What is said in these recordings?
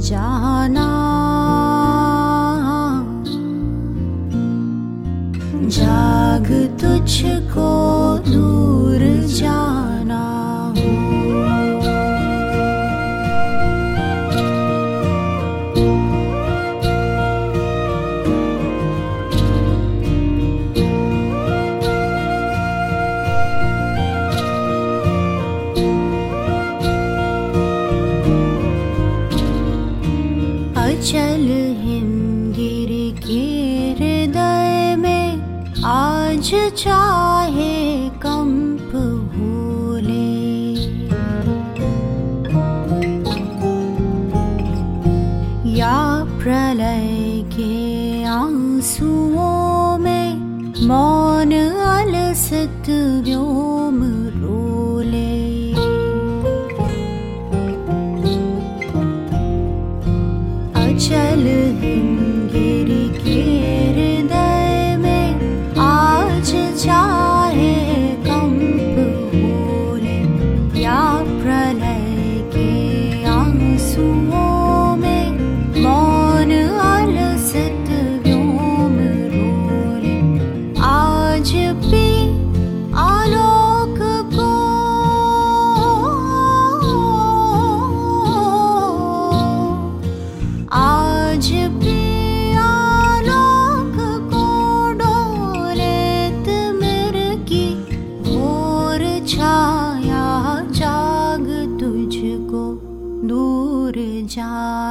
家。गिर के हृदय में आज चाहे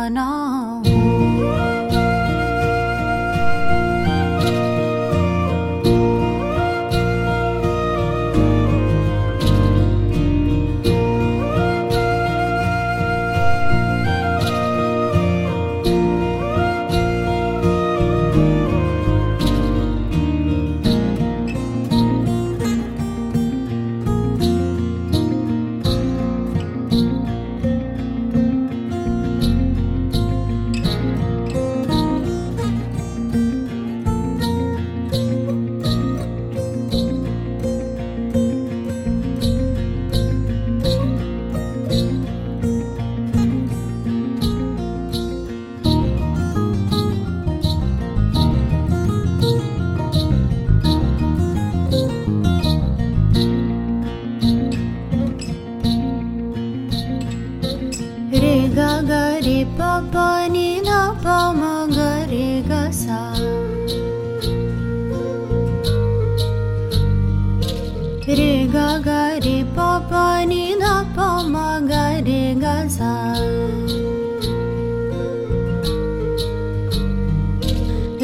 no.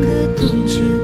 那个冬至。